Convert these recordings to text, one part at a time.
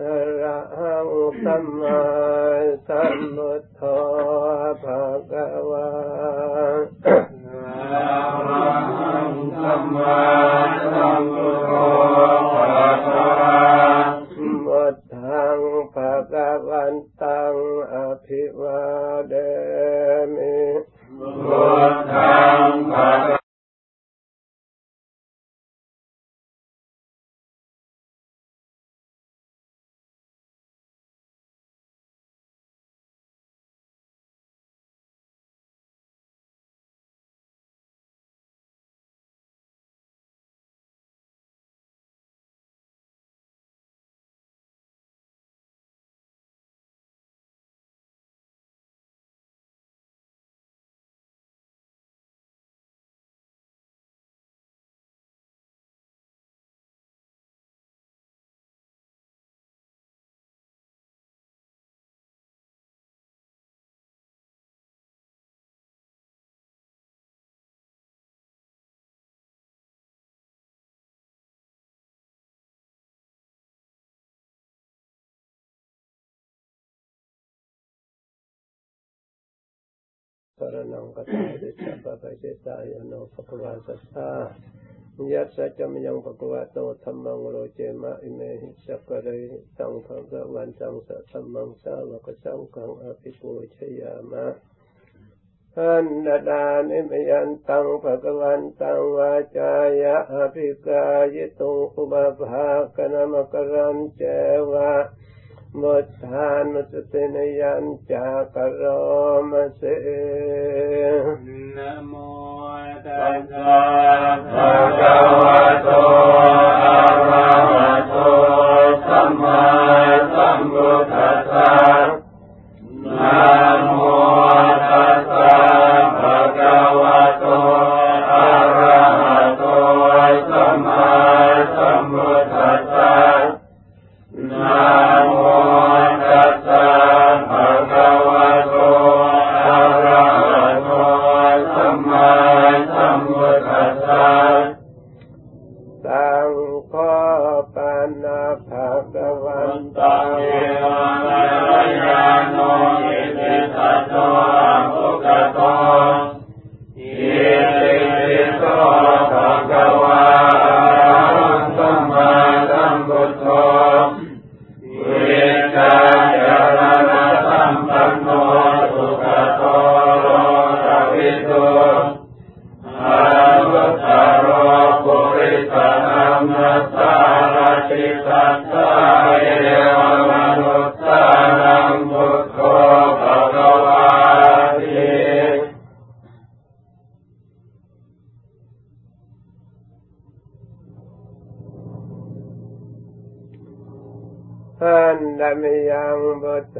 อะระหังสัมมาสัมพุทโธภะคะวะอะระหังสัมมาสัมพุท รนังกัตติสัพพะปะเจตายโนภควะสัทธายัสสะจมยังภควะโตธรรมังโลเจมะอิเมหิสักกะเรตังภะคะวันตังสัทธัมมังสาวกสังฆังอภิปูชยามะอันดาดานิมยันตังภะคะวันตังวาจายะอภิกายตุงอุบาภากนามกรันเจวะ มดทานมุสตินยัญจากรมเสนะโมตัสสะภะคะวะโตอะระหะโตสัมมาสัมพุทธัสสะ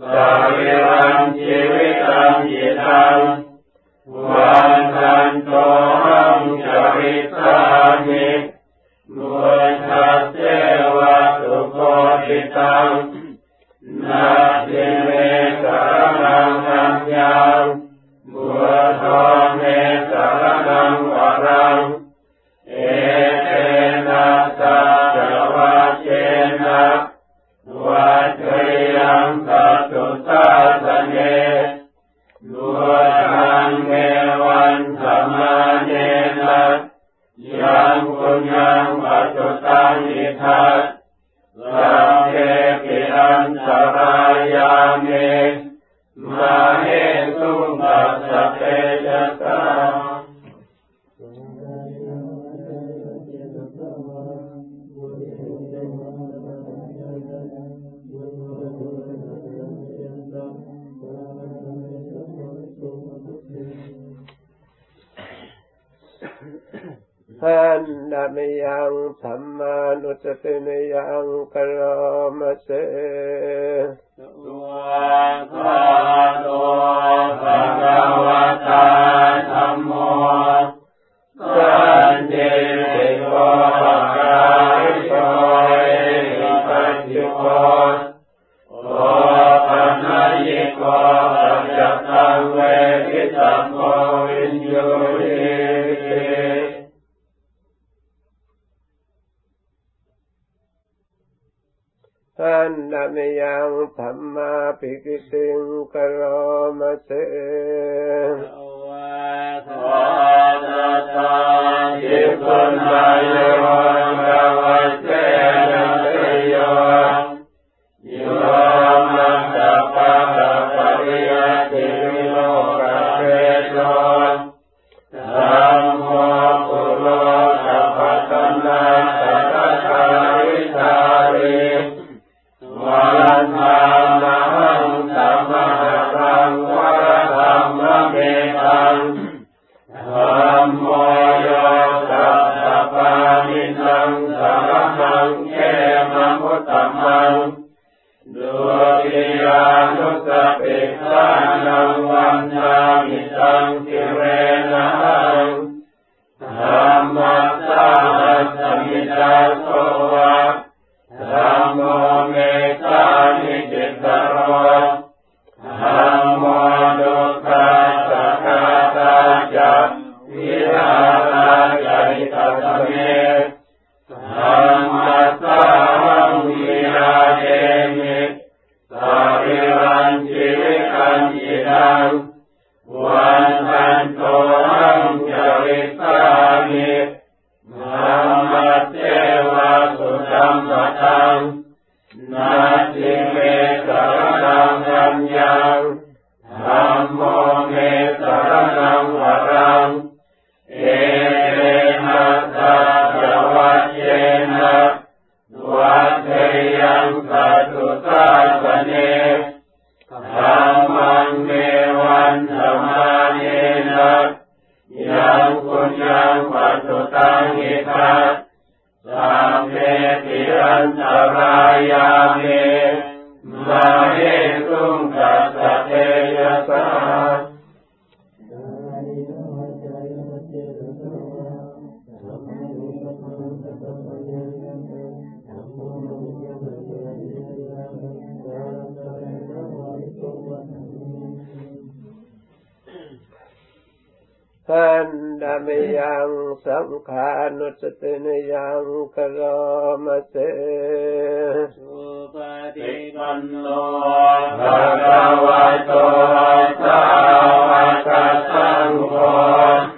สาวิรังชีวิตังยิตังวันทันโตหังจริสามิ สตินยังกรามเสตัวข้าตัวพระวตาธรรมโมสันติโกกายโยปัจจุโนโอปัญญิโก นิยังธรรมาภิกิติงกโรมเสวะสวะนัตตาทิปุณายวันตวัเสนันตโยโยมัตตปะปะริยติโลกะเวโล อิรัง วัน พันดามยังสังขานุสตินยังกรรมเสสุปฏิปันโนภะคะวะโตสาวกสังโฆ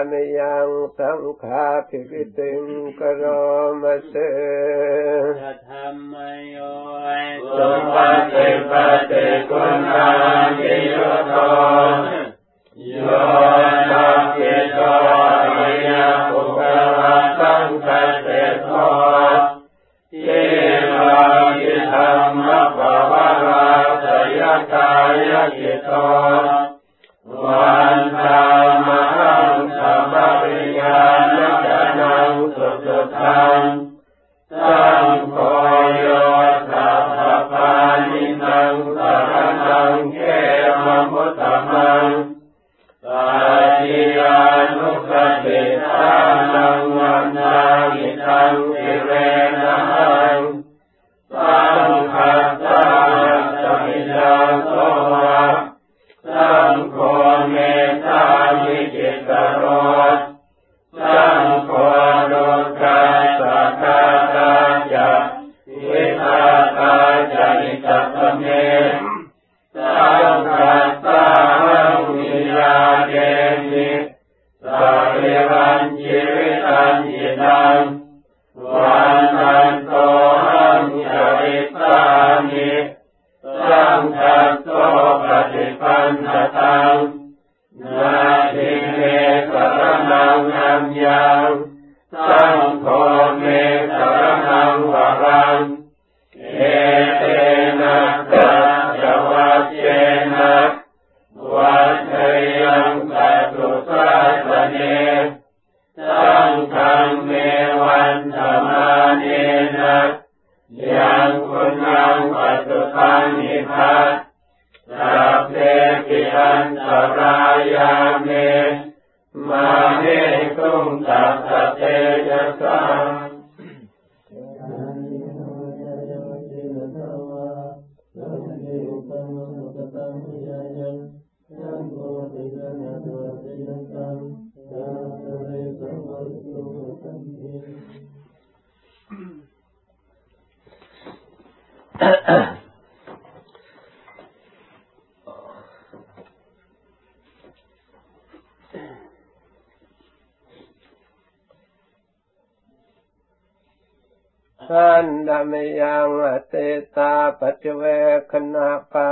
านยังสังขาภิกิติงกรมเสจะธรรมโยสุปฏิปฏิคุณานิยโตโยนาภิโตมิยาปุกะสังคเตโตเทวาภิธรรมะภาวะราสยกายกิโตาน ขณะปา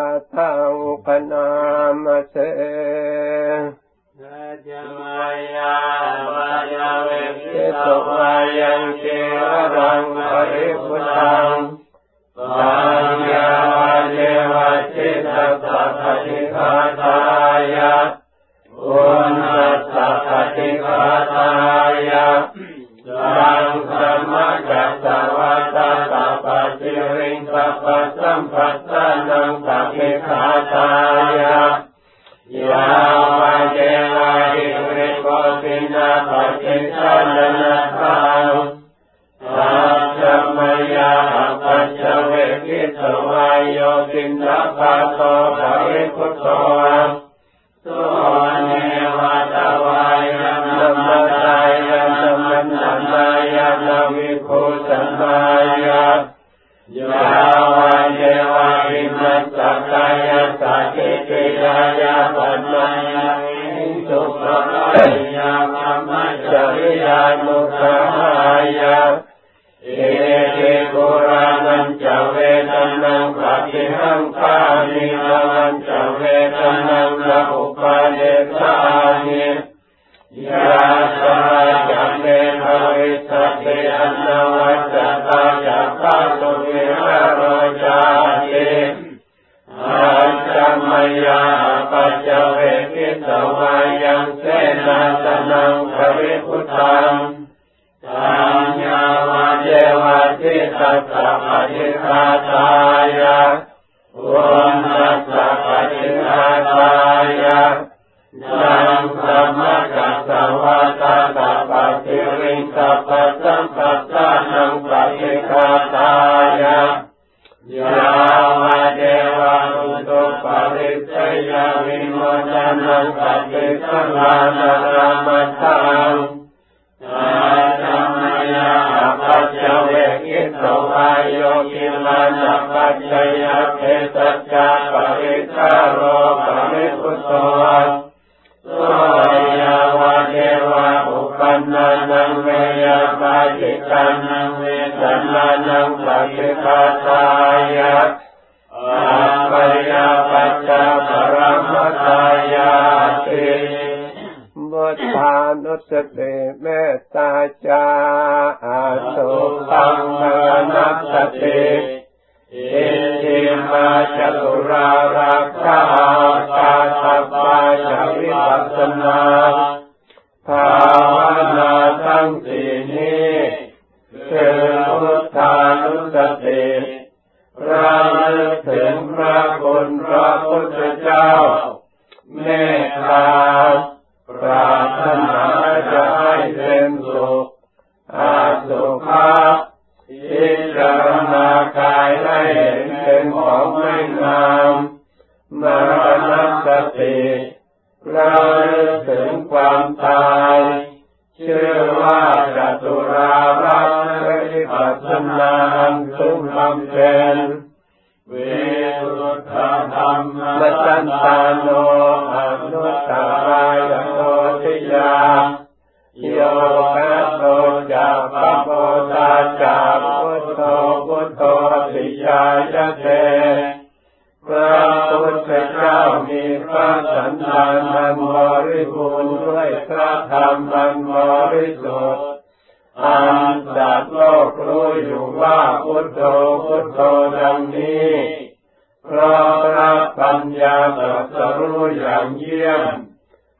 Wow. า มรณสติระลึกถึงความตายชื่อว่าจตุรารักษ์วิปัสสนาอันสุขบำเป็นเวรุธธรรมมัจันตา ปัญญาตรัสรู้อย่างเยี่ยม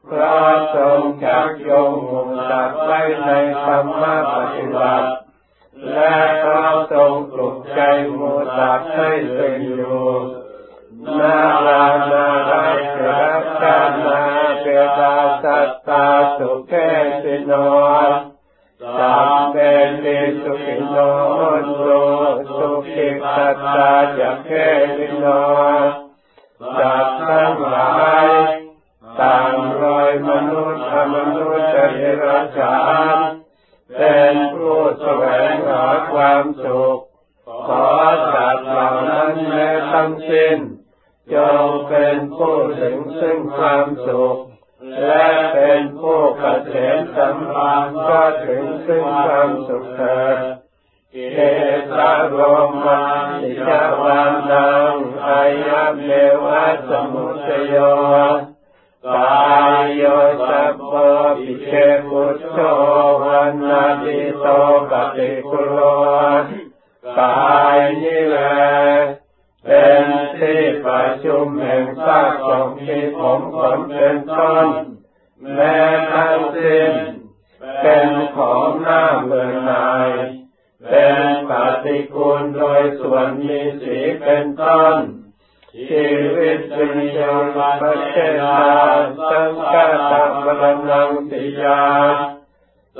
พระทรงจักยงมุสัตว์ไว้ในธรรมะปฏิบัติ และพระทรงปลุกใจมุสัตว์ให้ตื่นอยู่นาลานาราเกรัชานาเปตาสัตตาสุเกสิโนสัมเปติสุขิโนโรสุขิตัตตาจะเกสิโน สัตว์ทั้งหลายต่างรอยมนุษย์มนุษย์เดรัจฉานเป็นผู้แสวงหาความสุขขอสัตว์เหล่านั้นแม้ทั้งสิ้นจงเป็นผู้ถึงซึ่งความสุขและเป็นผู้เกษมสัมพันธ์ก็ถึงซึ่งความสุขเถิด เกสารมานิจวานังอายะเมวะสมุทโยกายโยสัพพปิเชปุชโชวันนาติโตปฏิคุโลกายนี่แหละเป็นที่ประชุมแห่งซากศพที่ผมขนเป็นต้นแม้ทั้งสิ้นเป็นของหน้าเบื่อหน่าย เป็นปฏิกูลโดยส่วนมีสีเป็นต้นชีวิตวิญญาณปัจเจนาสังฆตะบรนังติยา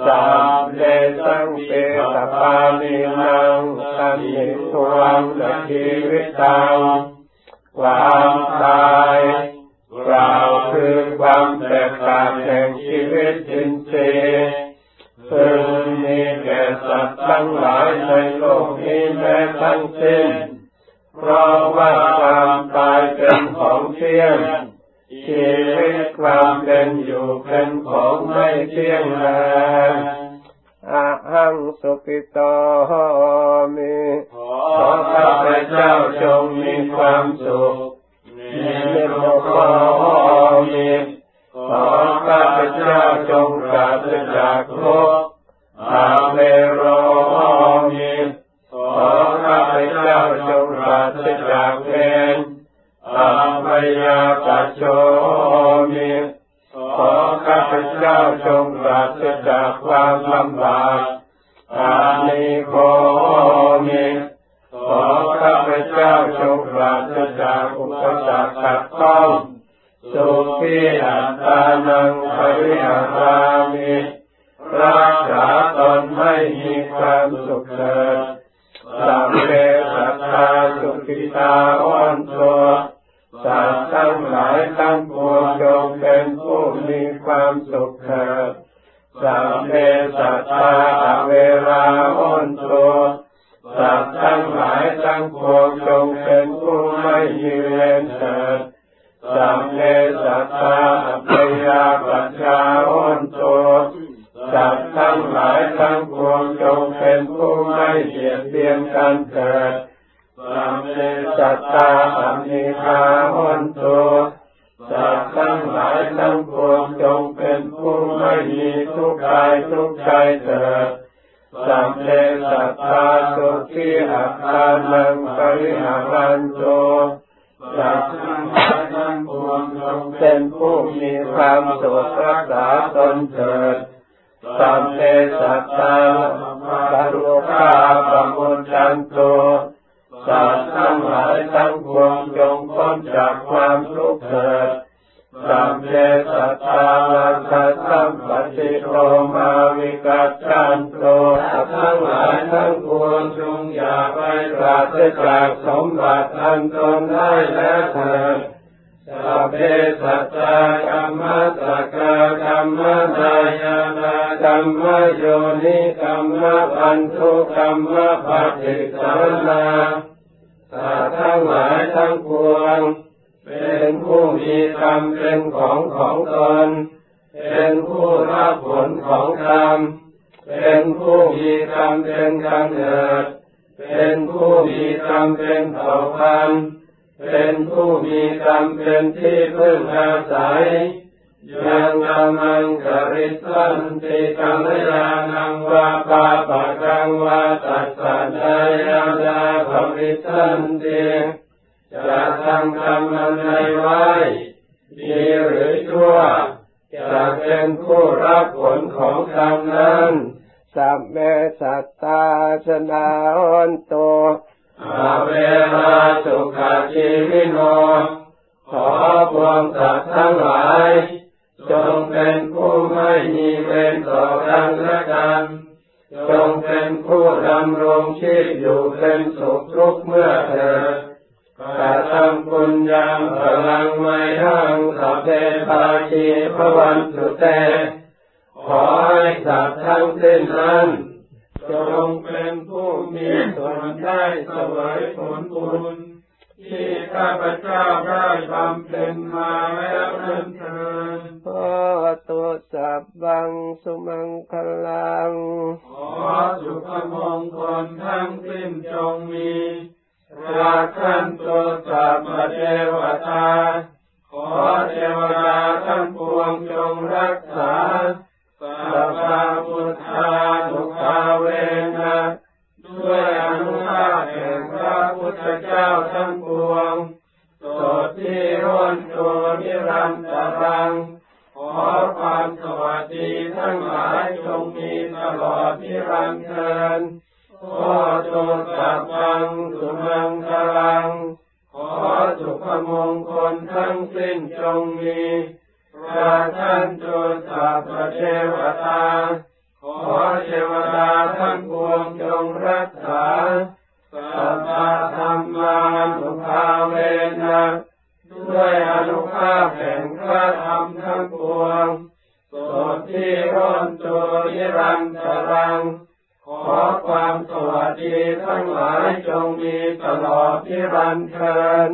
สามเดสังเปตปานินังสันนิทวังและชีวิตตังความตายกล่าวคือความแตกต่างแห่งชีวิตจินทรีย์พึงมีแก่สั ตว์ทั้งหลายในโลกนี้แม้ทั้งสิ้น เพราะว่าความตายเป็นของเที่ยงชีวิตความเป็นอยู่เป็นของไม่เที่ยงแลอาหังสุขิโตมิขอข้าพเจ้าจงมีความสุขนิโมโงเป็นผู้มีความสุขเถิดสัมเพสัตตาเวลาอ้นตัวสัตว์ทั้งหลายทั้งปวงจงเป็นผู้ไม่ยิเลนเถิดสัมเพสัตตาปยาปัจจาอ้นตัวสัตว์ทั้งหลายทั้งปวงจงเป็นผู้ไม่เหยียดเบียนกันเถิดสัมเพสัตตาอันิคา ความสุขรักษาตนเถิดสัมเพสัตตาปารุคาปมุจจันโตสัตว์ทั้งหลายทั้งปวงจงพ้นจากความทุกข์เถิดสัมเพสัตตาลันทัสัมปติโตมาวิกัจจันโตสัตว์ทั้งหลายทั้งปวงจงอย่าไปปราศจากสมบัติอันตนได้แล้วเถิด สัพเพสัตตากรรมสกกรรมดายานากรรมโยนิกรรมปันทุกรรมปฏิสานาสัตว์ทั้งหลายทั้งปวง เป็นผู้มีกรรมเป็นของของตน เป็นผู้รับผลของกรรม เป็นผู้มีกรรมเป็นกำเนิด เป็นผู้มีกรรมเป็นเผ่าพันธุ์ เป็นผู้มีกรรมเป็นที่พึ่งอาศัยยังกำมังกริสันติกัลยาณังวาปาปะกังวาตัสสันายาดาภวิสันติจะทำกรรมอันไว้ดีหรือชั่วจะเป็นผู้รับผลของกรรมนั้นสัมเมสัตตาสนาอนโต อาเวลาสุขชีวิโน ขอพวงสัตว์ทั้งหลาย จงเป็นผู้ไม่มีเวรต่อกันและกัน จงเป็นผู้ดำรงชีพอยู่เป็นสุขทุกเมื่อเถิดกาตังปุญญังพลังไม่หังสัพเพปาชีพวันสุเต ขอให้สัตว์ทั้งสิ้นนั้น ส่วนได้สวยผลบุญที่ข้าพเจ้าได้บำเพ็ญมาแล้วนั้นเถิดโอตุสัพบังสุมังคลัง ขอสุขมงคลทั้งสิ้นจงมีราคันตุสัพพเทวตา ขอเทวดาทั้งปวงจงรักษา ที่ร่นตัวนิรันตรัง ขอความสวัสดีทั้งหลายจงมีตลอดนิรันดร์เทิน